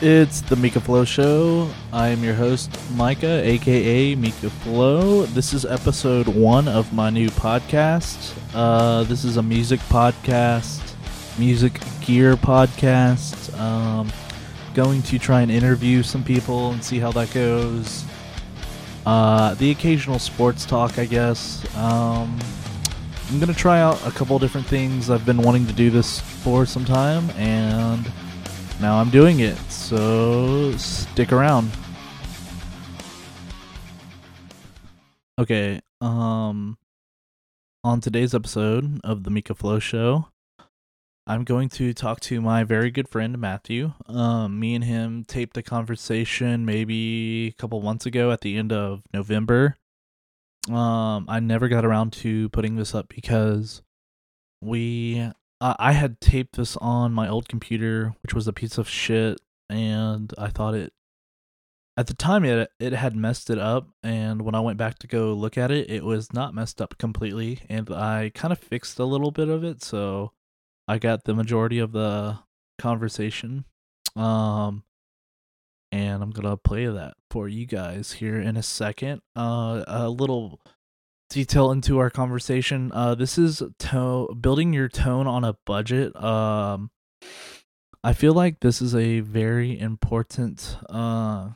It's the MeekaFlow Show. I am your host, Micah, aka MeekaFlow. This is episode one of my new podcast. Uh, this is a music podcast, music gear podcast. Um, going to try and interview some people and see how that goes. Uh, the occasional sports talk, I guess. Um, I'm gonna try out a couple different things. I've been wanting to do this for some time, and now I'm doing it. So stick around. Okay, um, on today's episode of the MeekaFlow Show, I'm going to talk to my very good friend Mathew. Um, me and him taped a conversation maybe a couple months ago at the end of November. Um, I never got around to putting this up because we uh, I had taped this on my old computer, which was a piece of shit, and I thought it at the time it it had messed it up and when I went back to go look at it, it was not messed up completely and I kind of fixed a little bit of it, so I got the majority of the conversation. Um and I'm gonna play that for you guys here in a second. Uh, a little detail into our conversation. Uh, this is to- building your tone on a budget. Um, I feel like this is a very important uh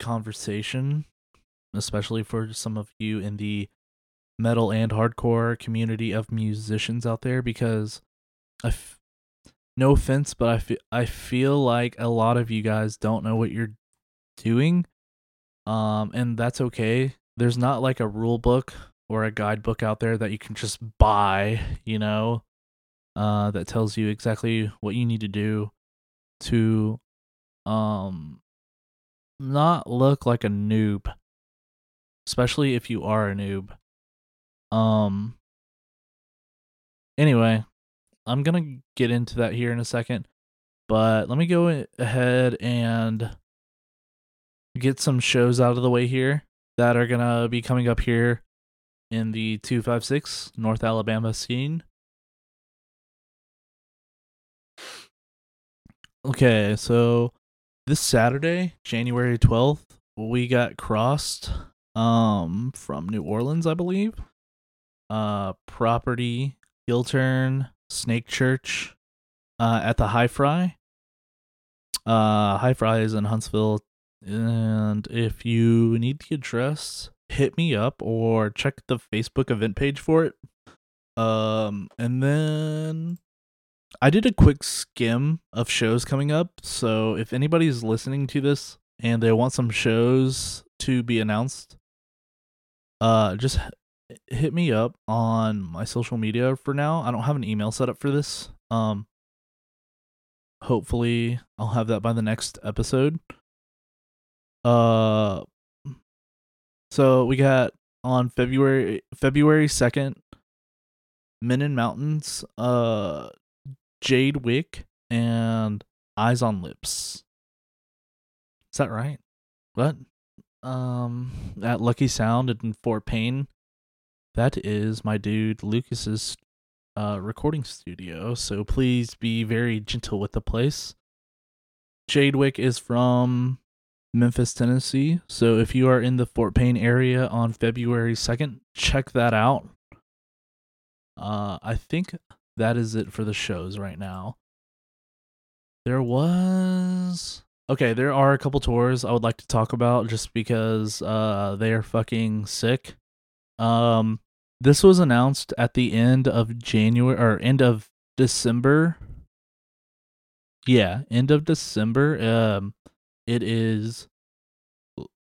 conversation, especially for some of you in the metal and hardcore community of musicians out there, because I f- no offense, but I feel I feel like a lot of you guys don't know what you're doing. Um, and that's okay. There's not like a rule book or a guidebook out there that you can just buy, you know, uh, that tells you exactly what you need to do to um not look like a noob. Especially if you are a noob. Um anyway, I'm gonna get into that here in a second, but let me go ahead and get some shows out of the way here that are gonna be coming up here in the 256 North Alabama scene. Okay, so this Saturday, January 12th, we got crossed um from New Orleans, I believe. Uh property heel Snake Church uh, at the High Fry. Uh, High Fry is in Huntsville, and if you need the address, hit me up or check the Facebook event page for it. Um, and then I did a quick skim of shows coming up. So if anybody's listening to this and they want some shows to be announced, uh, just hit me up on my social media for now. I don't have an email set up for this. Um hopefully I'll have that by the next episode. Uh so we got on February February 2nd Men Mountains, uh Jade Wick and Eyes on Lips. Is that right? What? Um at Lucky Sound in Fort Payne that is my dude Lucas's uh, recording studio. So please be very gentle with the place. Jadewick is from Memphis, Tennessee. So if you are in the Fort Payne area on February 2nd, check that out. Uh, I think that is it for the shows right now. There was. Okay, there are a couple tours I would like to talk about just because uh, they are fucking sick. Um, this was announced at the end of January or end of December. Yeah, end of December. Um it is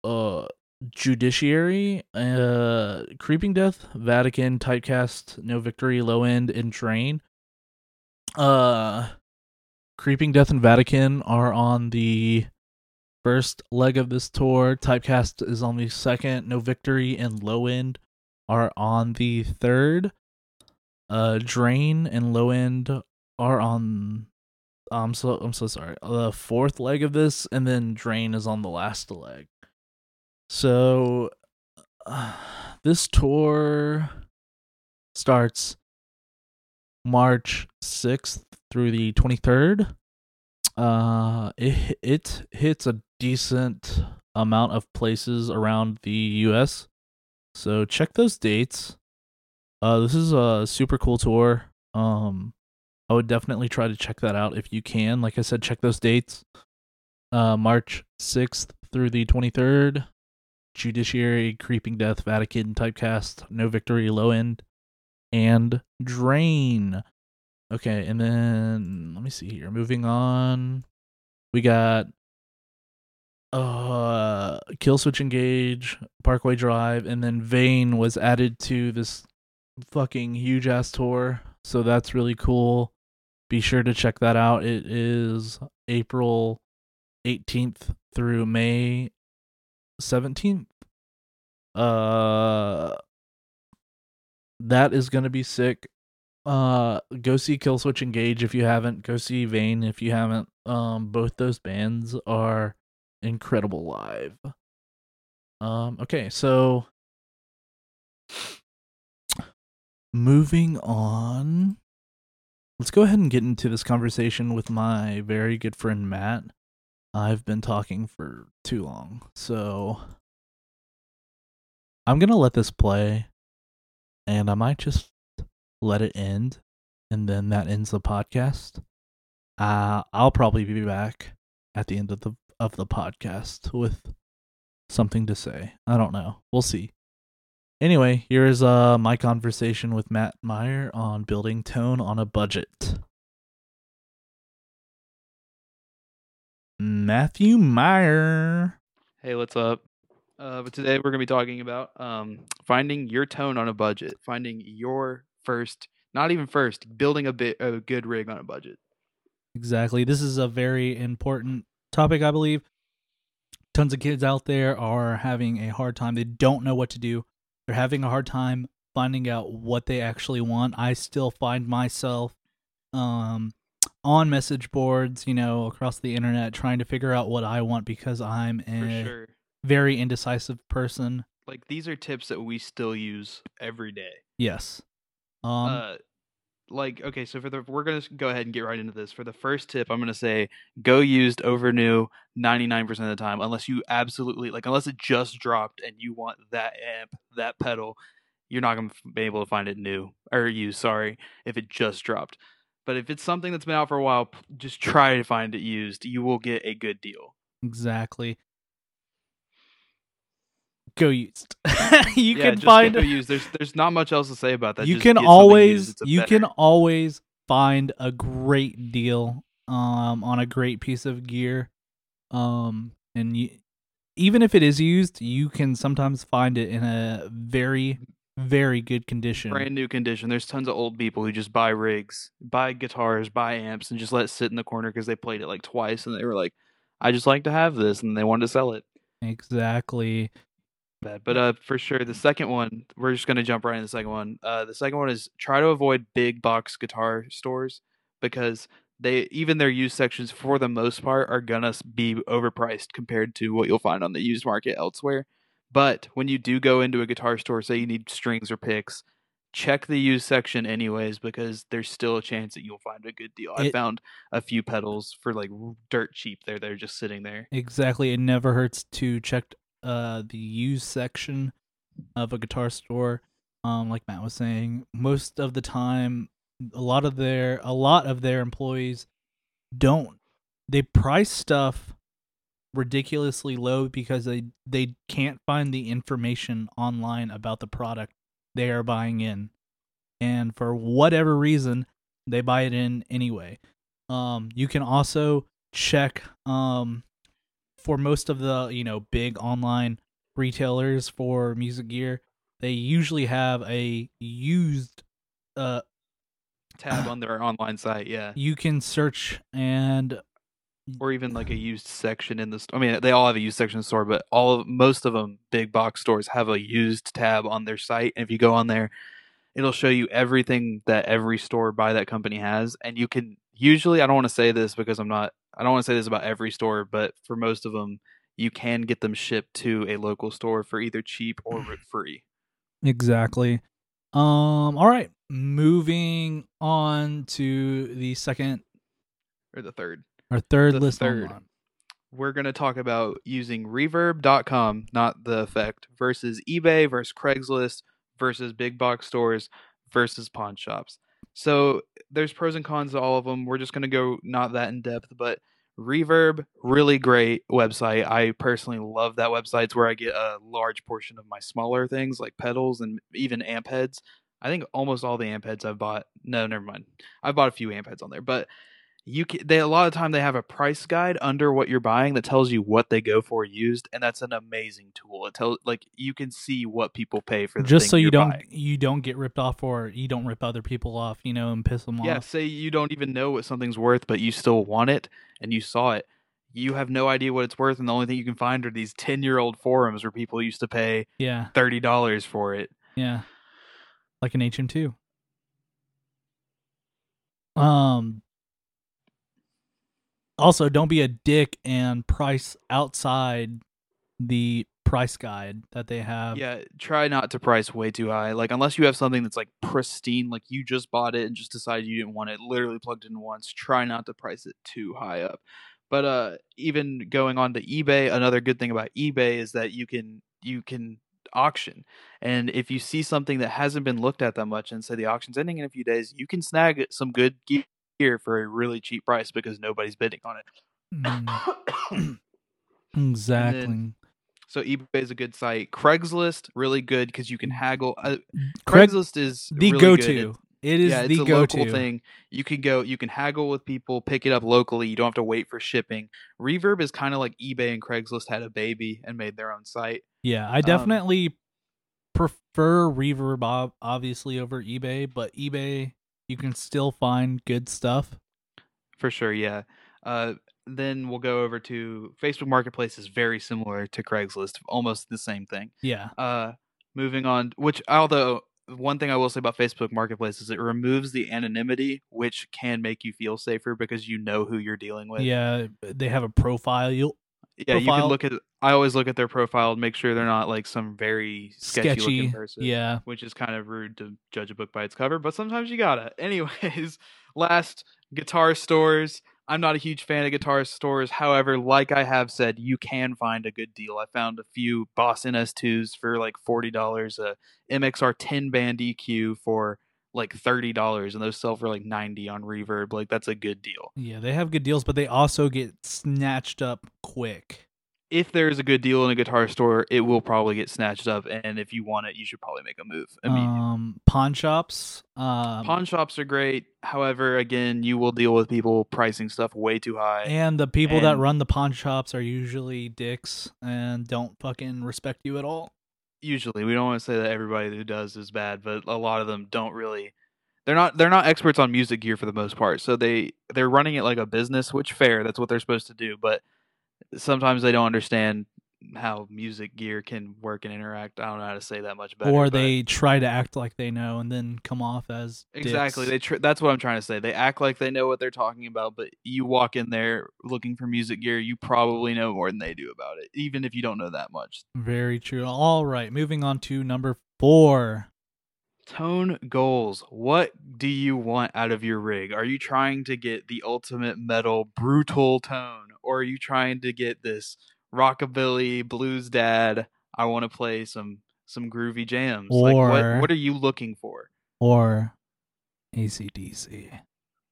uh Judiciary, uh Creeping Death, Vatican, Typecast, No Victory, Low End, and Drain. Uh Creeping Death and Vatican are on the first leg of this tour. Typecast is on the second. No Victory and Low End are on the third. Uh, Drain and Low End are on. I'm so I'm so sorry. The fourth leg of this, and then Drain is on the last leg. So, uh, this tour starts March 6th through the 23rd. Uh, it it hits a decent amount of places around the U.S. So check those dates. Uh, this is a super cool tour. Um, I would definitely try to check that out if you can. Like I said, check those dates. Uh, March sixth through the twenty third. Judiciary, Creeping Death, Vatican, Typecast, No Victory, Low End, and Drain. Okay, and then let me see here. Moving on, we got uh Killswitch Engage, Parkway Drive, and then Vein was added to this fucking huge ass tour. So that's really cool. Be sure to check that out. It is April 18th through May 17th. Uh that is going to be sick. Uh go see Killswitch Engage if you haven't. Go see Vein if you haven't. Um both those bands are incredible live. Um okay, so moving on. Let's go ahead and get into this conversation with my very good friend Matt. I've been talking for too long. So I'm to let this play and I might just let it end and then that ends the podcast. Uh I'll probably be back at the end of the of the podcast with something to say. I don't know. We'll see. Anyway, here's uh my conversation with Matt Meyer on building tone on a budget. Mathew Meyer. Hey, what's up? Uh, but today we're going to be talking about um, finding your tone on a budget, finding your first, not even first, building a bit a good rig on a budget. Exactly. This is a very important topic, I believe. Tons of kids out there are having a hard time. They don't know what to do. They're having a hard time finding out what they actually want. I still find myself um on message boards, you know, across the internet trying to figure out what I want because I'm a sure. very indecisive person. Like these are tips that we still use every day. Yes. Um uh, like okay, so for the we're gonna go ahead and get right into this. For the first tip, I'm gonna say go used over new 99% of the time, unless you absolutely like unless it just dropped and you want that amp, that pedal, you're not gonna be able to find it new or used. Sorry, if it just dropped. But if it's something that's been out for a while, just try to find it used. You will get a good deal. exactly. Go used. you Yeah, can find go used. There's there's not much else to say about that. you Just can always used. It's a you can always find a great deal um on a great piece of gear um and you even if it is used you can sometimes find it in a very very good condition brand new condition. There's tons of old people who just buy rigs, buy guitars, buy amps, and just let it sit in the corner because they played it like twice and they were like, "I just like to have this," and they wanted to sell it. exactly Bad. But uh, for sure, the second one, we're just gonna jump right into the second one. Uh, the second one is try to avoid big box guitar stores because they even their used sections for the most part are gonna be overpriced compared to what you'll find on the used market elsewhere. But when you do go into a guitar store, say you need strings or picks, check the used section anyways because there's still a chance that you'll find a good deal. I found a few pedals for like dirt cheap. They're they're just sitting there. exactly it never hurts to check uh the used section of a guitar store um like matt was saying most of the time a lot of their a lot of their employees don't. They price stuff ridiculously low because they they can't find the information online about the product they are buying in. And for whatever reason they buy it in anyway. Um you can also check um for most of the you know big online retailers for music gear they usually have a used uh Tab on their online site, yeah. you can search and or even like a used section in the store. I mean, they all have a used section in the store, but all of most of them, big box stores, have a used tab on their site. And if you go on there, it'll show you everything that every store by that company has. And you can usually, I don't want to say this because I'm not, I don't want to say this about every store, but for most of them, you can get them shipped to a local store for either cheap or free. Exactly. Um all right, moving on to the second Or the third. Our third The list third. online. we're going to talk about using reverb.com, not the effect, versus eBay versus Craigslist versus big box stores versus pawn shops. So there's pros and cons to all of them. We're just going to go not that in depth, but Reverb, really great website. I personally love that website. It's where I get a large portion of my smaller things like pedals and even amp heads. I think almost all the amp heads I've bought. No, never mind. I've bought a few amp heads on there, but you can, they a lot of time they have a price guide under what you're buying that tells you what they go for used, and that's an amazing tool. It tells like you can see what people pay for the Just so you don't buying. you don't get ripped off or you don't rip other people off, you know, and piss them off. Yeah, say you don't even know what something's worth, but you still want it, and you saw it. You have no idea what it's worth, and the only thing you can find are these ten-year-old forums where people used to pay Yeah, thirty dollars for it. yeah. Like an HM2. Um also don't be a dick and price outside the price guide that they have. Yeah, try not to price way too high. Like unless you have something that's like pristine, like you just bought it and just decided you didn't want it, literally plugged in once. Try not to price it too high up. But uh even going on to eBay, another good thing about eBay is that you can you can auction. And if you see something that hasn't been looked at that much and say the auction's ending in a few days, you can snag some good gear for a really cheap price because nobody's bidding on it. Mm, exactly. so eBay is a good site. Craigslist really good because you can haggle. Uh, Craig, Craigslist is the really go-to. It- is yeah, it's the a go local thing. You can go, you can haggle with people, pick it up locally. You don't have to wait for shipping. Reverb is kind of like eBay and Craigslist had a baby and made their own site. Yeah, I Um, definitely prefer Reverb obviously over eBay, but eBay you can still find good stuff. For sure, yeah. Uh, then we'll go over to Facebook Marketplace is very similar to Craigslist, almost the same thing. Yeah. Uh, moving on, which although one thing I will say about Facebook Marketplace is it removes the anonymity, which can make you feel safer because you know who you're dealing with. Yeah, they have a profile. You'll yeah. You can look at. I always look at their profile and make sure they're not like some very sketchy, sketchy. looking person. Yeah. which is kind of rude to judge a book by its cover, but sometimes you gotta. Anyways, last guitar stores. I'm not a huge fan of guitar stores. However, like I have said, you can find a good deal. I found a few Boss NS2s for like forty dollars, a MXR 10 band EQ for like thirty dollars, and those sell for like ninety on Reverb. Like that's a good deal. Yeah, they have good deals, but they also get snatched up quick. If there is a good deal in a guitar store, it will probably get snatched up, and if you want it, you should probably make a move. Um, pawn shops. Um, Pawn shops are great. However, again, you will deal with people pricing stuff way too high. and the people that run the pawn shops are usually dicks and don't fucking respect you at all. Usually, we don't want to say that everybody who does is bad, but a lot of them don't really. They're not. They're not experts on music gear for the most part. So they they're running it like a business, which fair. That's what they're supposed to do. But sometimes they don't understand how music gear can work and interact. I don't know how to say that much better. or they try to act like they know and then come off as Exactly. dicks. They tr- that's what I'm trying to say. They act like they know what they're talking about, but you walk in there looking for music gear, you probably know more than they do about it, even if you don't know that much. Very true. All right, moving on to number four. Tone goals. What do you want out of your rig? Are you trying to get the ultimate metal brutal tone or are you trying to get this rockabilly blues dad? I want to play some some groovy jams. like Or- what what are you looking for? Or ACDC.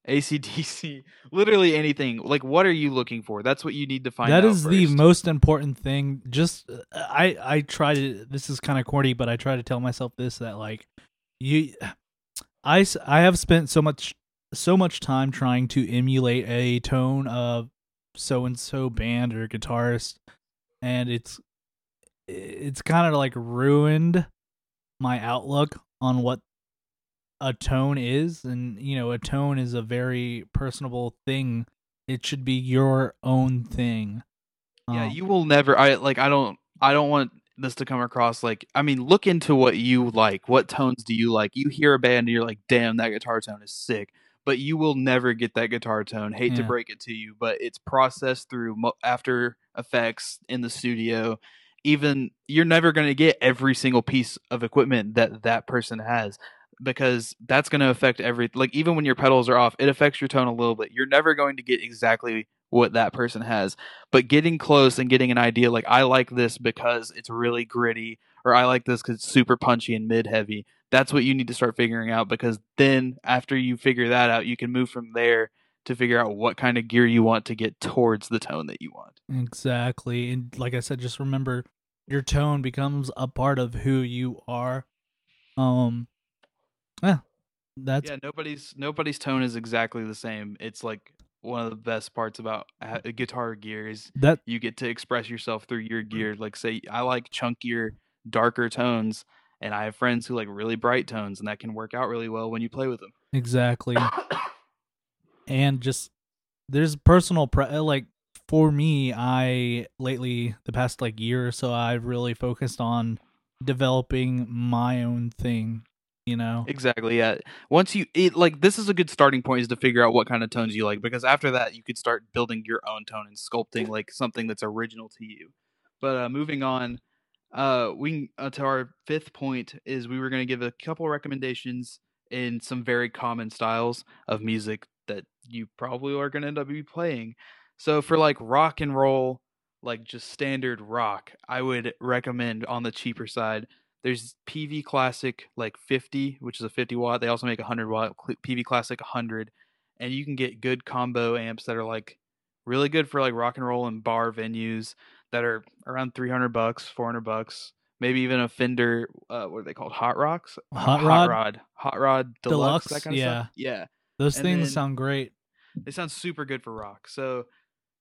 ACDC, literally anything. Like, what are you looking for? That's what you need to find That is the most important thing. Just I I try to this is kind of corny, but I try to tell myself this that like you I, I have spent so much so much time trying to emulate a tone of so and so band or guitarist and it's it's kind of like ruined my outlook on what a tone is and you know a tone is a very personable thing it should be your own thing Yeah, Um, you will never. I like. I don't. I don't want this to come across like. I mean, look into what you like. What tones do you like? You hear a band and you're like, "Damn, that guitar tone is sick." But you will never get that guitar tone. Hate to break it to you, but it's processed through mo- After Effects in the studio. Even you're never going to get every single piece of equipment that that person has because that's going to affect every like even when your pedals are off it affects your tone a little bit you're never going to get exactly what that person has. But getting close and getting an idea like I like this because it's really gritty or I like this cuz it's super punchy and mid heavy. That's what you need to start figuring out because then after you figure that out, you can move from there to figure out what kind of gear you want to get towards the tone that you want. Exactly. And like I said, just remember your tone becomes a part of who you are. Um yeah. That's yeah, nobody's nobody's tone is exactly the same. It's like one of the best parts about guitar gear is that you get to express yourself through your gear. Like say I like chunkier, darker tones and I have friends who like really bright tones and that can work out really well when you play with them. exactly. and just there's personal pre- uh, like for me i lately the past like year or so i've really focused on developing my own thing you know Exactly. Yeah. Once you it like this is a good starting point is to figure out what kind of tones you like because after that you could start building your own tone and sculpting like something that's original to you. But uh moving on, uh we uh, to our fifth point is we were going to give a couple recommendations in some very common styles of music that you probably are going to end up be playing. So for like rock and roll, like just standard rock, I would recommend on the cheaper side there's Peavey Classic like 50, which is a 50 watt. They also make a 100 watt Peavey Classic 100, and you can get good combo amps that are like really good for like rock and roll and bar venues that are around 300 bucks, 400 bucks, maybe even a Fender. Uh, what are they called? Hot Rocks, Hot Hot Rod? Rod, Hot Rod Deluxe, Deluxe, that kind of yeah. stuff. Yeah, those and things sound great they sound super good for rock. So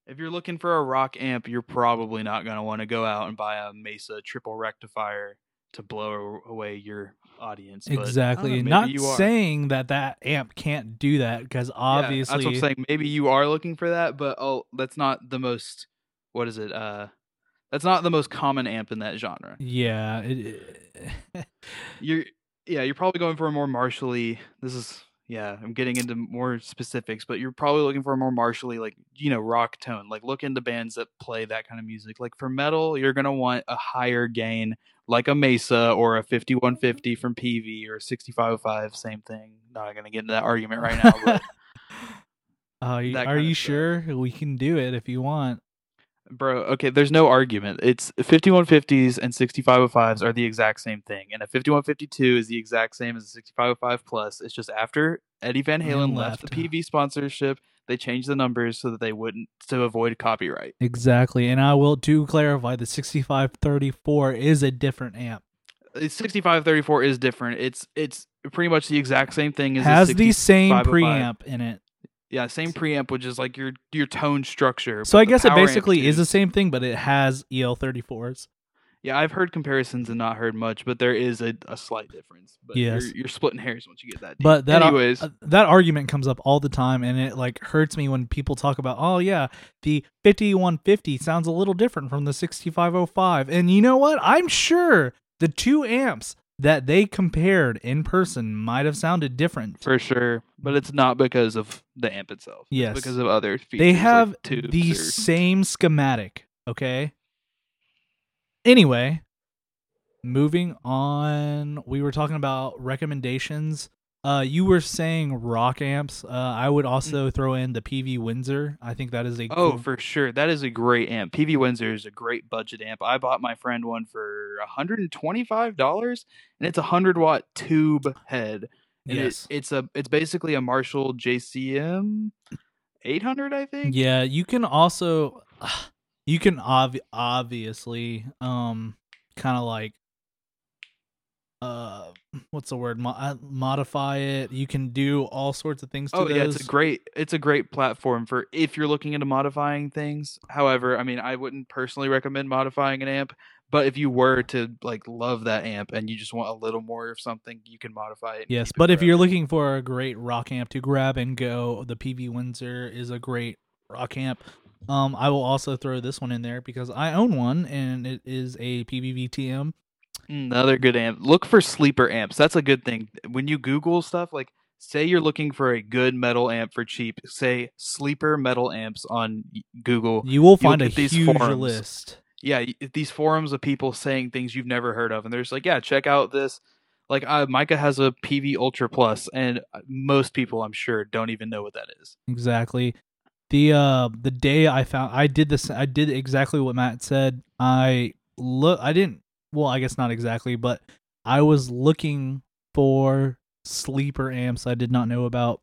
if you're looking for a rock amp, you're probably not going to want to go out and buy a Mesa triple rectifier to blow away your audience. Exactly know, not saying that that amp can't do that because Yeah, obviously that's what I'm saying. Maybe you are looking for that, but oh, that's not the most. What is it? Uh, that's not the most common amp in that genre. yeah it, You're yeah, you're probably going for a more Marshall-y. This is yeah, I'm getting into more specifics, but you're probably looking for a more Marshall-y like you know rock tone. Like look into bands that play that kind of music. Like for metal, you're gonna want a higher gain, like a Mesa or a 5150 from Peavey or a 6505. Same thing. Not gonna get into that argument right now, but. uh, are you stuff. sure we can do it if you want Bro, okay, there's no argument. It's 5150s and 6505s are the exact same thing. And a 5152 is the exact same as a 6505 plus. It's just after Eddie Van Halen left the. Peavey sponsorship, they changed the numbers so that they wouldn't to avoid copyright. exactly and i will do clarify the 6534 is a different amp uh, The 6534 is different. It's it's pretty much the exact same thing as has the the same oh preamp in it Yeah, same preamp, which is like your your tone structure. so i guess it basically is the same thing but it has E el34s Yeah, I've heard comparisons and not heard much, but there is a, a slight difference. But Yes. you're, you're splitting hairs once you get that. Deep. But that anyways, uh, that argument comes up all the time, and it like hurts me when people talk about, oh yeah, the fifty one fifty sounds a little different from the sixty five oh five, and you know what? I'm sure the two amps that they compared in person might have sounded different. for sure. But it's not because of the amp itself. It's Yes. because of other features. They have tubes the or- same schematic. Okay. Anyway, moving on. We were talking about recommendations. Uh, you were saying rock amps. Uh, I would also throw in the Peavey Windsor. I think that is a Oh, cool- for sure. That is a great amp. Peavey Windsor is a great budget amp. I bought my friend one for $125 and it's a 100 watt tube head. And it- yes. it's a it's basically a Marshall JCM 800, I think. Yeah, you can also you can ob- obviously um kind of like uh what's the word Mo- uh, modify it. You can do all sorts of things to Oh those. yeah, it's a great it's a great platform for if you're looking into modifying things. However, I mean, I wouldn't personally recommend modifying an amp, but if you were to like love that amp and you just want a little more of something, you can modify it. Yes, keep it but if you're looking for a great rock amp to grab and go, the Peavey Windsor is a great rock amp. Um, I will also throw this one in there because I own one and it is a Peavey VTM. Another good amp. Look for sleeper amps. That's a good thing. When you Google stuff, like say you're looking for a good metal amp for cheap, say sleeper metal amps on Google. You will find a these huge forums. list. Yeah, these forums of people saying things you've never heard of, and they're just like, yeah, check out this. Like uh, Micah has a Peavey Ultra Plus, and uh, most people, I'm sure, don't even know what that is. Exactly. the uh the day I found I did this I did exactly what Matt said. I look I didn't well, I guess not exactly, but I was looking for sleeper amps I did not know about.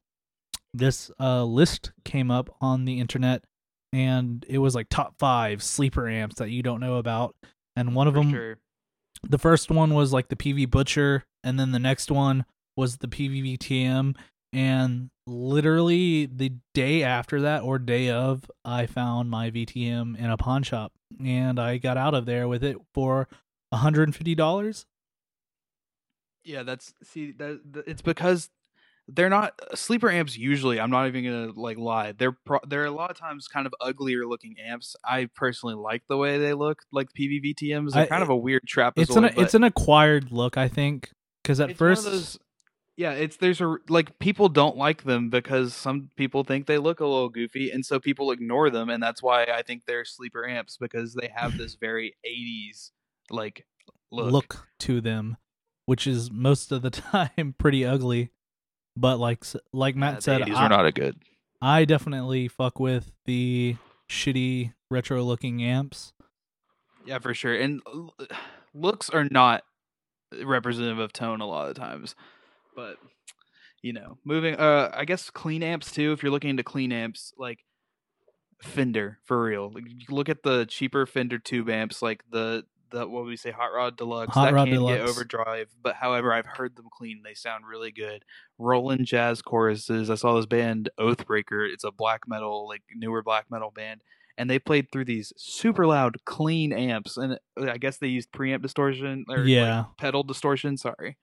This uh list came up on the internet and it was like top 5 sleeper amps that you don't know about. And one of For them sure. the first one was like the Peavey Butcher, and then the next one was the Peavey VTM. And literally the day after that, or day of, I found my VTM in a pawn shop, and I got out of there with it for $150. Yeah, that's see that, it's because they're not sleeper amps usually. I'm not even gonna like lie. They're pro, they're a lot of times kind of uglier looking amps. I personally like the way they look, like Peavey VTMs. They're I- kind of a weird trap It's an it's an acquired look, I think, because at it's one of first those- yeah, it's there's a like people don't like them because some people think they look a little goofy, and so people ignore them, and that's why I think they're sleeper amps because they have this very 80s like look. look. to them, which is most of the time pretty ugly. But like like Matt said, 80s I- were not a good. I definitely fuck with the shitty retro looking amps. Yeah, for sure. And looks are not representative of tone a lot of times. But you know, moving uh I guess clean amps too, if you're looking into clean amps, like Fender for real. Like look at the cheaper Fender tube amps like the the what would we say Hot Rod Deluxe Hot that Rod can get Deluxe. overdrive, but however I've heard them clean, they sound really good. Roland Jazz choruses. I saw this band Oathbreaker. It's a black metal like newer black metal band and they played through these super loud clean amps and uh, i guess they used preamp distortion or like, Yeah. pedal distortion sorry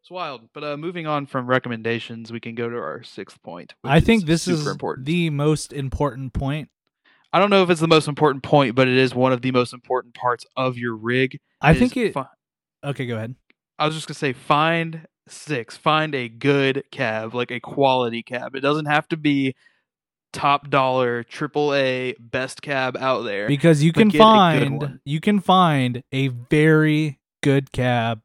it's wild but uh moving on from recommendations we can go to our sixth point I think this super is important the most important point. I don't know if it's the most important point but it is one of the most important parts of your rig I think it. fi- okay, go ahead. i was just gonna say find six find a good cab like a quality cab it doesn't have to be top dollar triple a best cab out there Because you can get a good find you can find a very good cab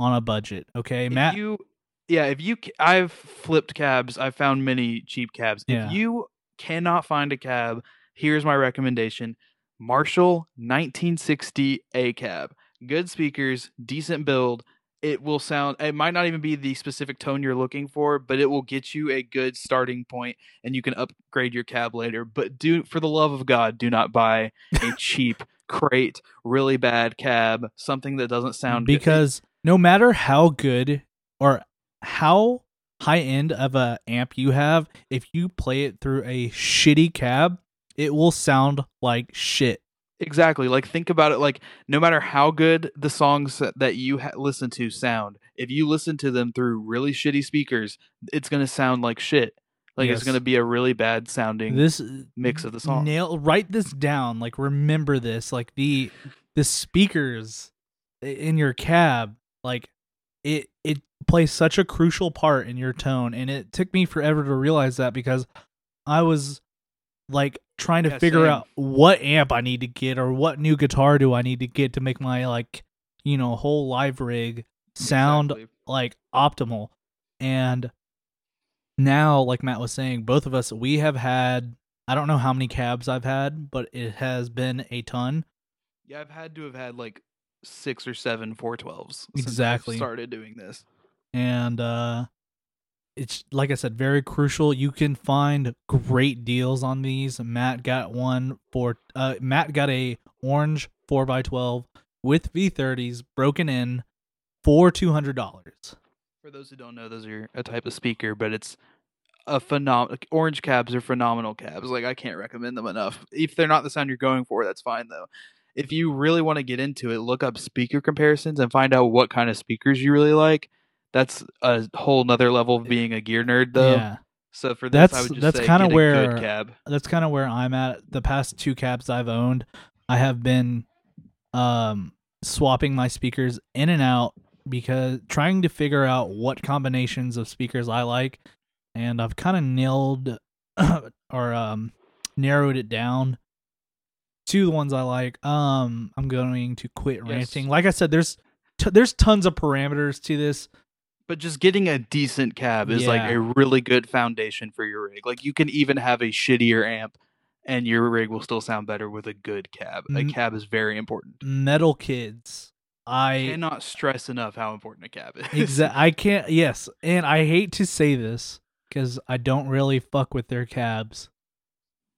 on a budget. Okay, if Matt. you yeah if you i've flipped cabs i've found many cheap cabs Yeah. if you cannot find a cab here's my recommendation. Marshall 1960 a cab good speakers decent build. It will sound it might not even be the specific tone you're looking for but it will get you a good starting point and you can upgrade your cab later. But do for the love of god do not buy a cheap crate really bad cab something that doesn't sound good. because no matter how good or how high end of a amp you have, if you play it through a shitty cab, it will sound like shit. Exactly. Like think about it. Like no matter how good the songs that- you ha- listen to sound, if you listen to them through really shitty speakers, it's gonna sound like shit. Like Yes. it's gonna be a really bad sounding This mix of the song. Nail write this down. Like remember this. Like the the speakers in your cab, like it it plays such a crucial part in your tone, and it took me forever to realize that because I was like trying to Yeah, figure same. out what amp I need to get or what new guitar do I need to get to make my like you know whole live rig sound Exactly. like optimal. And now, like Matt was saying, both of us we have had I don't know how many cabs I've had, but it has been a ton. Yeah, I've had to have had like six or seven 412s. since Exactly. started doing this. And uh it's like I said, very crucial. You can find great deals on these. Matt got one for uh Matt got a orange four x twelve with V thirties broken in for two hundred dollars. For those who don't know, those are a type of speaker, but it's a phenomenal. Orange cabs are phenomenal cabs. Like I can't recommend them enough. If they're not the sound you're going for, that's fine though. If you really want to get into it, look up speaker comparisons and find out what kind of speakers you really like. That's a whole nother level of being a gear nerd, though. Yeah. So for this, I That's- would just that's kinda a where- good cab. that's kind of where I'm at. The past two cabs I've owned, I have been um swapping my speakers in and out because trying to figure out what combinations of speakers I like and I've kind of nailed or um narrowed it down to the ones I like. Um I'm going to quit Yes. ranting. Like I said there's t- there's tons of parameters to this. But just getting a decent cab is like a really good foundation for your rig. Like you can even have a shittier amp and your rig will still sound better with a good cab. A cab is very important. Metal kids. I cannot stress enough how important a cab is. Exa- I can't. Yes, and I hate to say this because I don't really fuck with their cabs,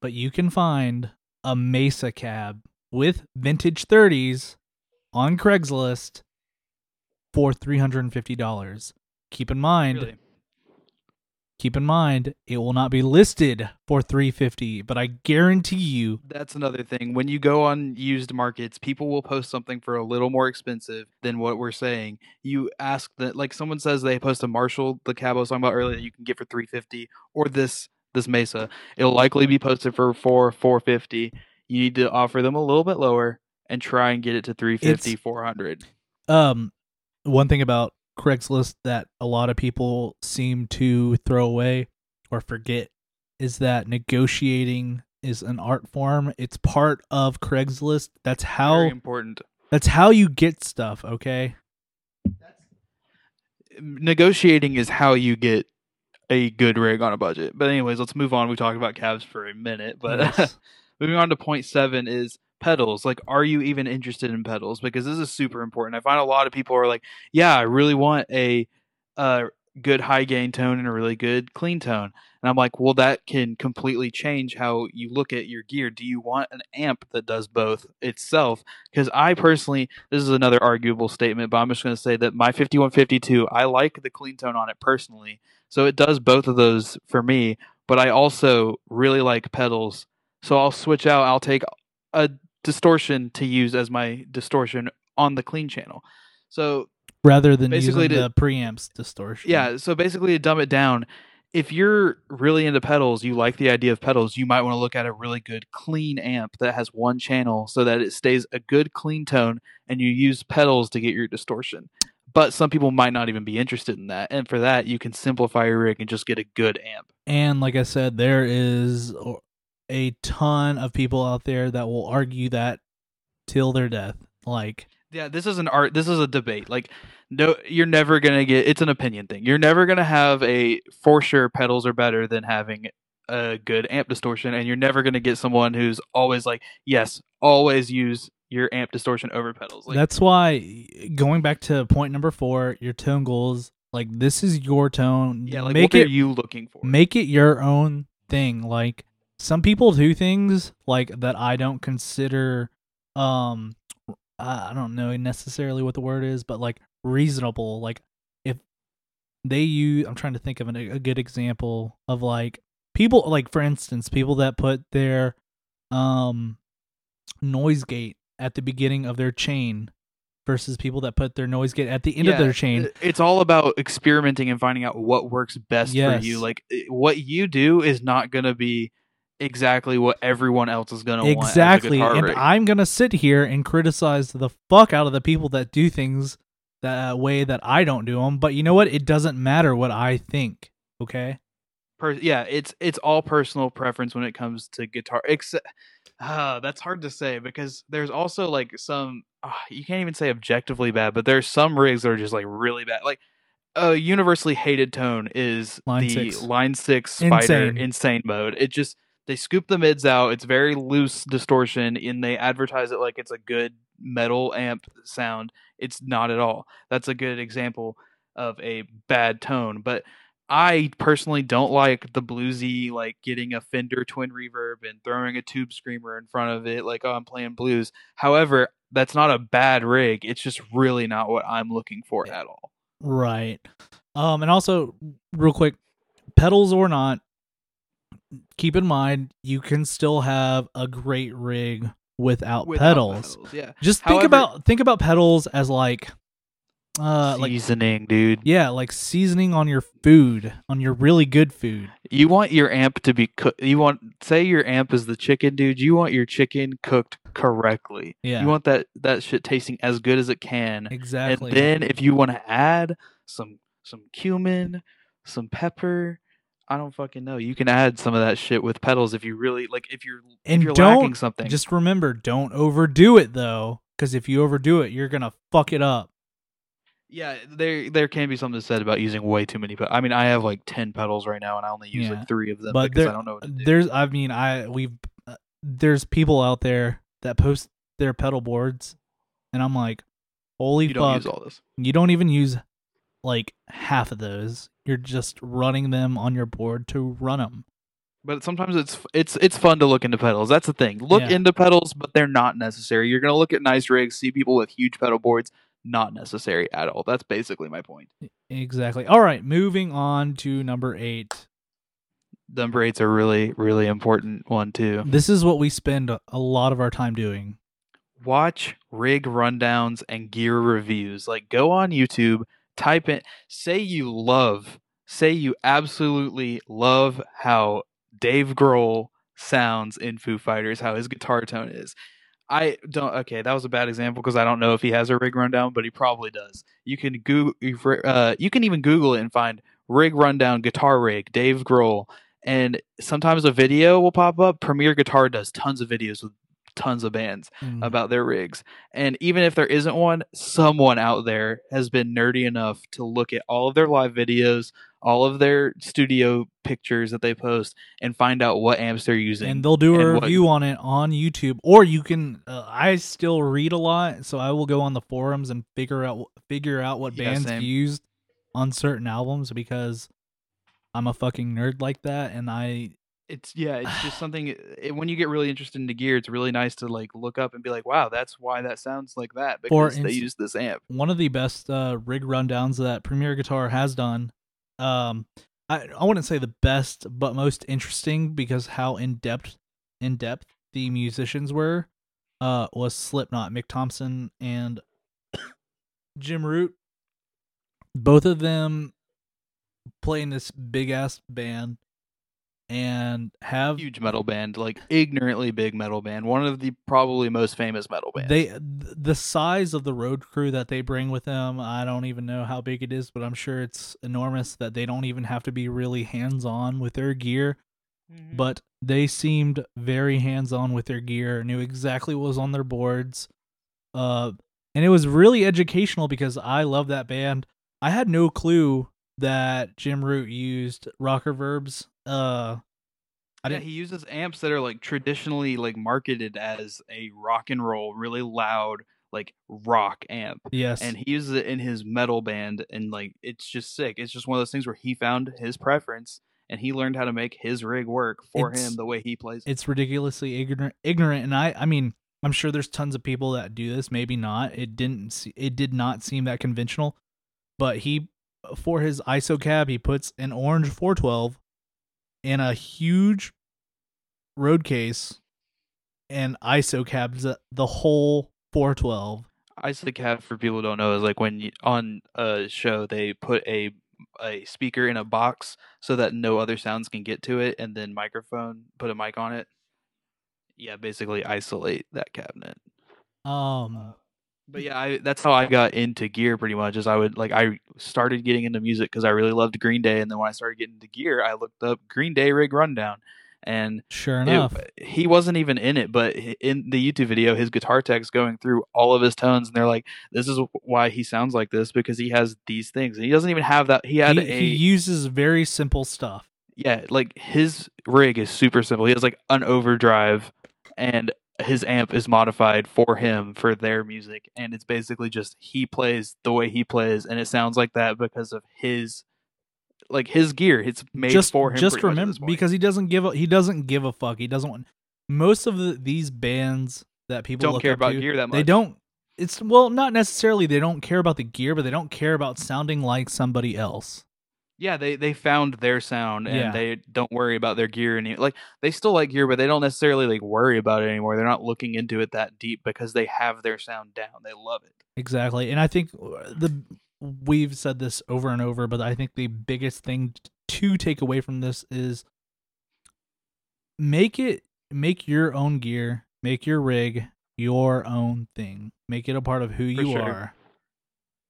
but you can find a Mesa cab with vintage 30s on Craigslist for three hundred and fifty dollars. Keep in mind, Really. keep in mind, it will not be listed for three fifty, but I guarantee you, That's another thing. When you go on used markets, people will post something for a little more expensive than what we're saying. You ask that, like someone says they post a Marshall, the cab I was talking about earlier, that you can get for three fifty, or this this Mesa. It'll likely be posted for four four fifty. You need to offer them a little bit lower and try and get it to 350 It's- 400 um, one thing about Craigslist that a lot of people seem to throw away or forget is that negotiating is an art form. It's part of Craigslist. That's how Very important. that's how you get stuff, okay? Negotiating is how you get a good rig on a budget. But anyways, let's move on. We talked about cabs for a minute, but Yes. moving on to point seven is pedals. Like, are you even interested in pedals? Because this is super important. I find a lot of people are like, yeah, I really want a good high gain tone and a really good clean tone. And I'm like, well, that can completely change how you look at your gear. Do you want an amp that does both itself? Because I personally, this is another arguable statement, but I'm just going to say that my 5152, I like the clean tone on it personally. So it does both of those for me, but I also really like pedals. So I'll switch out, I'll take a distortion to use as my distortion on the clean channel. So Rather than Basically using to- the preamps distortion. yeah, so basically to dumb it down, if you're really into pedals, you like the idea of pedals, you might want to look at a really good clean amp that has one channel so that it stays a good clean tone and you use pedals to get your distortion. But some people might not even be interested in that. And for that, you can simplify your rig and just get a good amp. And like I said, there is a ton of people out there that will argue that till their death. Like Yeah, this is an art. This is a debate. Like, no, you're never gonna get. It's an opinion thing. You're never gonna have a for sure pedals are better than having a good amp distortion, and you're never gonna get someone who's always like, yes, always use your amp distortion over pedals. Like, That's why going back to point number four, your tone goals, like this is your tone. yeah, like make what it are you looking for? make it your own thing. Like some people do things like that I don't consider um I don't know necessarily what the word is, but like reasonable. Like if they use I'm trying to think of an, a good example of like people like for instance, people that put their um noise gate at the beginning of their chain versus people that put their noise gate at the end of their chain. It's all about experimenting and finding out what works best Yes. for you. Like what you do is not gonna be exactly what everyone else is gonna exactly want. as a guitar and rig. i'm gonna sit here and criticize the fuck out of the people that do things that way that i don't do them but you know what it doesn't matter what i think okay per- yeah, it's it's all personal preference when it comes to guitar. Except, uh, that's hard to say because there's also like some uh, you can't even say objectively bad, but there's some rigs that are just like really bad. Like a universally hated tone is Line the six. line six spider Insane. insane. mode. It just they scoop the mids out. It's very loose distortion, and they advertise it like it's a good metal amp sound. It's not at all. That's a good example of a bad tone, but I personally don't like the bluesy, like getting a Fender twin reverb and throwing a tube screamer in front of it, like, oh, I'm playing blues. However, that's not a bad rig. It's just really not what I'm looking for at all. right um and also real quick pedals or not keep in mind you can still have a great rig without, Without pedals Yeah. just think However- about think about pedals as like uh like Seasoning, dude. yeah like seasoning on your food on your really good food You want your amp to be cooked. You want, say, your amp is the chicken, dude. You want your chicken cooked correctly. Yeah. You want that that shit tasting as good as it can. exactly And then if you want to add some some cumin, some pepper, I don't fucking know. You can add some of that shit with pedals if you really like. If you're And if you're don't lacking something, Just remember, don't overdo it though, because if you overdo it, you're gonna fuck it up. yeah, there there can be something said about using way too many. But I mean, I have like ten pedals right now, and I only use Yeah. like three of them But because there, I don't know what to do. there's, I mean, I we've uh, there's people out there that post their pedal boards, and I'm like, holy You fuck, use all this. you don't even use like half of those. You're just running them on your board to run them. But sometimes it's it's it's fun to look into pedals. That's the thing. Look Yeah. into pedals, but they're not necessary. You're gonna look at nice rigs, see people with huge pedal boards, not necessary at all. That's basically my point. Exactly. All right, moving on to number eight. Number eight's a really, really important one too. This is what we spend a a lot of our time doing. Watch rig rundowns and gear reviews. Like go on YouTube, type in say you love, say you absolutely love how Dave Grohl sounds in Foo Fighters, how his guitar tone is. I don't. Okay, that was a bad example because I don't know if he has a rig rundown, but he probably does. You can Google. Uh, you can even Google it and find rig rundown guitar rig Dave Grohl, and sometimes a video will pop up. Premier Guitar does tons of videos with tons of bands Mm. about their rigs, and even if there isn't one, someone out there has been nerdy enough to look at all of their live videos, all of their studio pictures that they post, and find out what amps they're using. and they'll do a and what- review on it on YouTube, or you can. Uh, I still read a lot, so I will go on the forums and figure out figure out what bands same. used on certain albums because I'm a fucking nerd like that, and I it's yeah it's just something it, when you get really interested into gear it's really nice to like look up and be like wow that's why that sounds like that because they use this amp one of the best uh, rig rundowns that Premier Guitar has done. Um, I I wouldn't say the best, but most interesting because how in depth in depth the musicians were. Uh, was Slipknot, Mick Thompson, and Jim Root. Both of them playing this big ass band and have huge metal band like ignorantly big metal band one of the probably most famous metal bands They the size of the road crew that they bring with them, I don't even know how big it is, but I'm sure it's enormous that they don't even have to be really hands-on with their gear, Mhm. but they seemed very hands-on with their gear, knew exactly what was on their boards. Uh and it was really educational because I love that band. I had no clue that Jim Root used Rockerverbs. Uh I yeah, didn't he uses amps that are like traditionally like marketed as a rock and roll really loud like rock amp yes. and he uses it in his metal band and like it's just sick. It's just one of those things where he found his preference and he learned how to make his rig work for It's- him the way he plays it's ridiculously ignorant ignorant and i i mean i'm sure there's tons of people that do this maybe not. It didn't it did not seem that conventional but he for his iso cab he puts an orange 412 in a huge road case and iso cabs the- the whole 412 ISO cab for people who don't know is like when you, on a show they put a a speaker in a box so that no other sounds can get to it, and then microphone put a mic on it. Yeah, basically isolate that cabinet. um But yeah, I, that's how I got into gear pretty much. Is I would like I started getting into music because I really loved Green Day, and then when I started getting into gear, I looked up Green Day rig rundown, and sure it- enough he wasn't even in it, but in the YouTube video, his guitar tech's going through all of his tones, and they're like, "This is why he sounds like this because he has these things, and he doesn't even have that. He had he, a he uses very simple stuff yeah, like his rig is super simple. He has like an overdrive, and his amp is modified for him for their music, and it's basically just he plays the way he plays, and it sounds like that because of his like his gear. It's made just for him. just remember because he doesn't give a he doesn't give a fuck. He doesn't want most of the, these bands that people don't look care up about to, gear that much. They don't. It's well, not necessarily they don't care about the gear, but they don't care about sounding like somebody else. Yeah, they they found their sound and Yeah. they don't worry about their gear any like they still like gear, but they don't necessarily like worry about it anymore. They're not looking into it that deep because they have their sound down. They love it. Exactly, and I think the we've said this over and over, but I think the biggest thing to take away from this is make it make your own gear, make your rig your own thing, make it a part of who For you sure.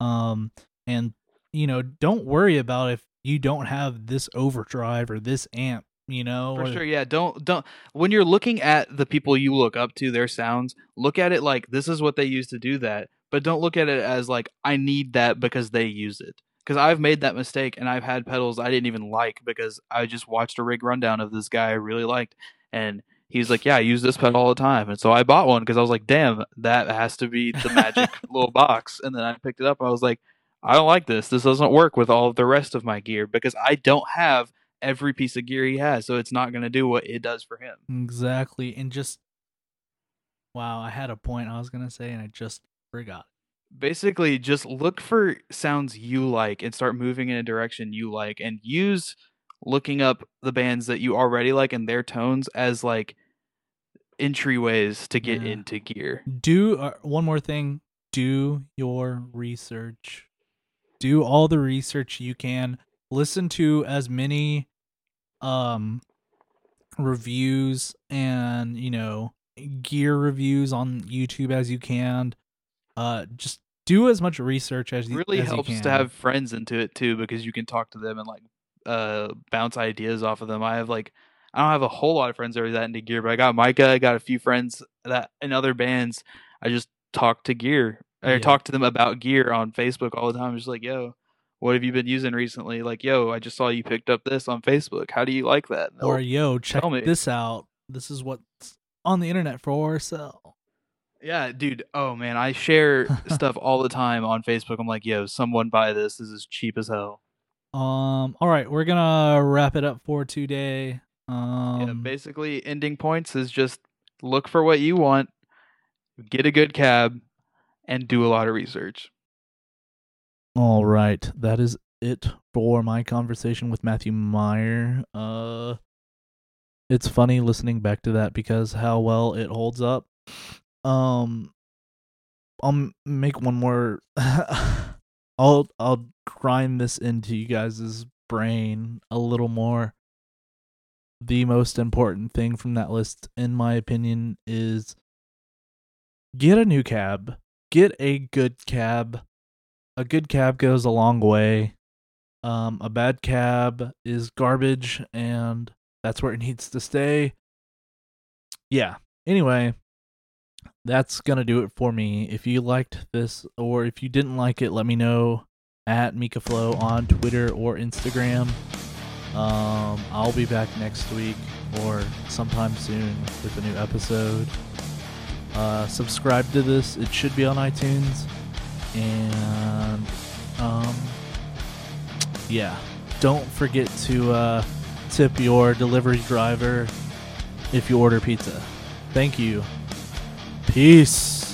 are. Um, and you know, don't worry about if you don't have this overdrive or this amp. You know, For or- sure, yeah. Don't don't when you're looking at the people you look up to, their sounds, look at it like this is what they use to do that, but don't look at it as like I need that because they use it. Because I've made that mistake and I've had pedals I didn't even like because I just watched a rig rundown of this guy I really liked and He's like, yeah, I use this pedal all the time, and so I bought one because I was like, damn, that has to be the magic little box. And then I picked it up. I was like, I don't like this. This doesn't work with all of the rest of my gear because I don't have every piece of gear he has, so it's not going to do what it does for him. Exactly. And just wow, I had a point I was gonna say and I just forgot. Basically, just look for sounds you like and start moving in a direction you like, and use looking up the bands that you already like and their tones as like entryways to get Yeah. into gear. Do uh, one more thing. Do your research. Do all the research you can. Listen to as many um reviews and you know gear reviews on YouTube as you can. Uh, just do as much research as you really as you helps can. to have friends into it too because you can talk to them and like uh bounce ideas off of them. I have like I don't have a whole lot of friends that are that into gear, but I got Micah, I got a few friends that in other bands I just talk to gear or Yeah. talk to them about gear on Facebook all the time. Just like, yo, what have you been using recently? Like, yo, I just saw you picked up this on Facebook. How do you like that? Or yo, check me. this out. This is what's on the internet for sale. yeah, dude. Oh man, I share stuff all the time on Facebook. I'm like, yo, someone buy this. This is cheap as hell. Um. All right, we're gonna wrap it up for today. Um. yeah, basically, ending points is just look for what you want, get a good cab, and do a lot of research. All right, that is it for my conversation with Mathew Meyer. Uh, it's funny listening back to that because how well it holds up. Um, I'll make one more. I'll I'll grind this into you guys' brain a little more. The most important thing from that list, in my opinion, is get a new cab. Get a good cab a good cab goes a long way. Um, a bad cab is garbage, and that's where it needs to stay. Yeah. Anyway, that's gonna do it for me. If you liked this, or if you didn't like it, let me know at MeekaFlow on Twitter or Instagram. Um, I'll be back next week or sometime soon with a new episode. Uh, subscribe to this; it should be on iTunes. And um yeah. Don't forget to uh tip your delivery driver if you order pizza. Thank you. Peace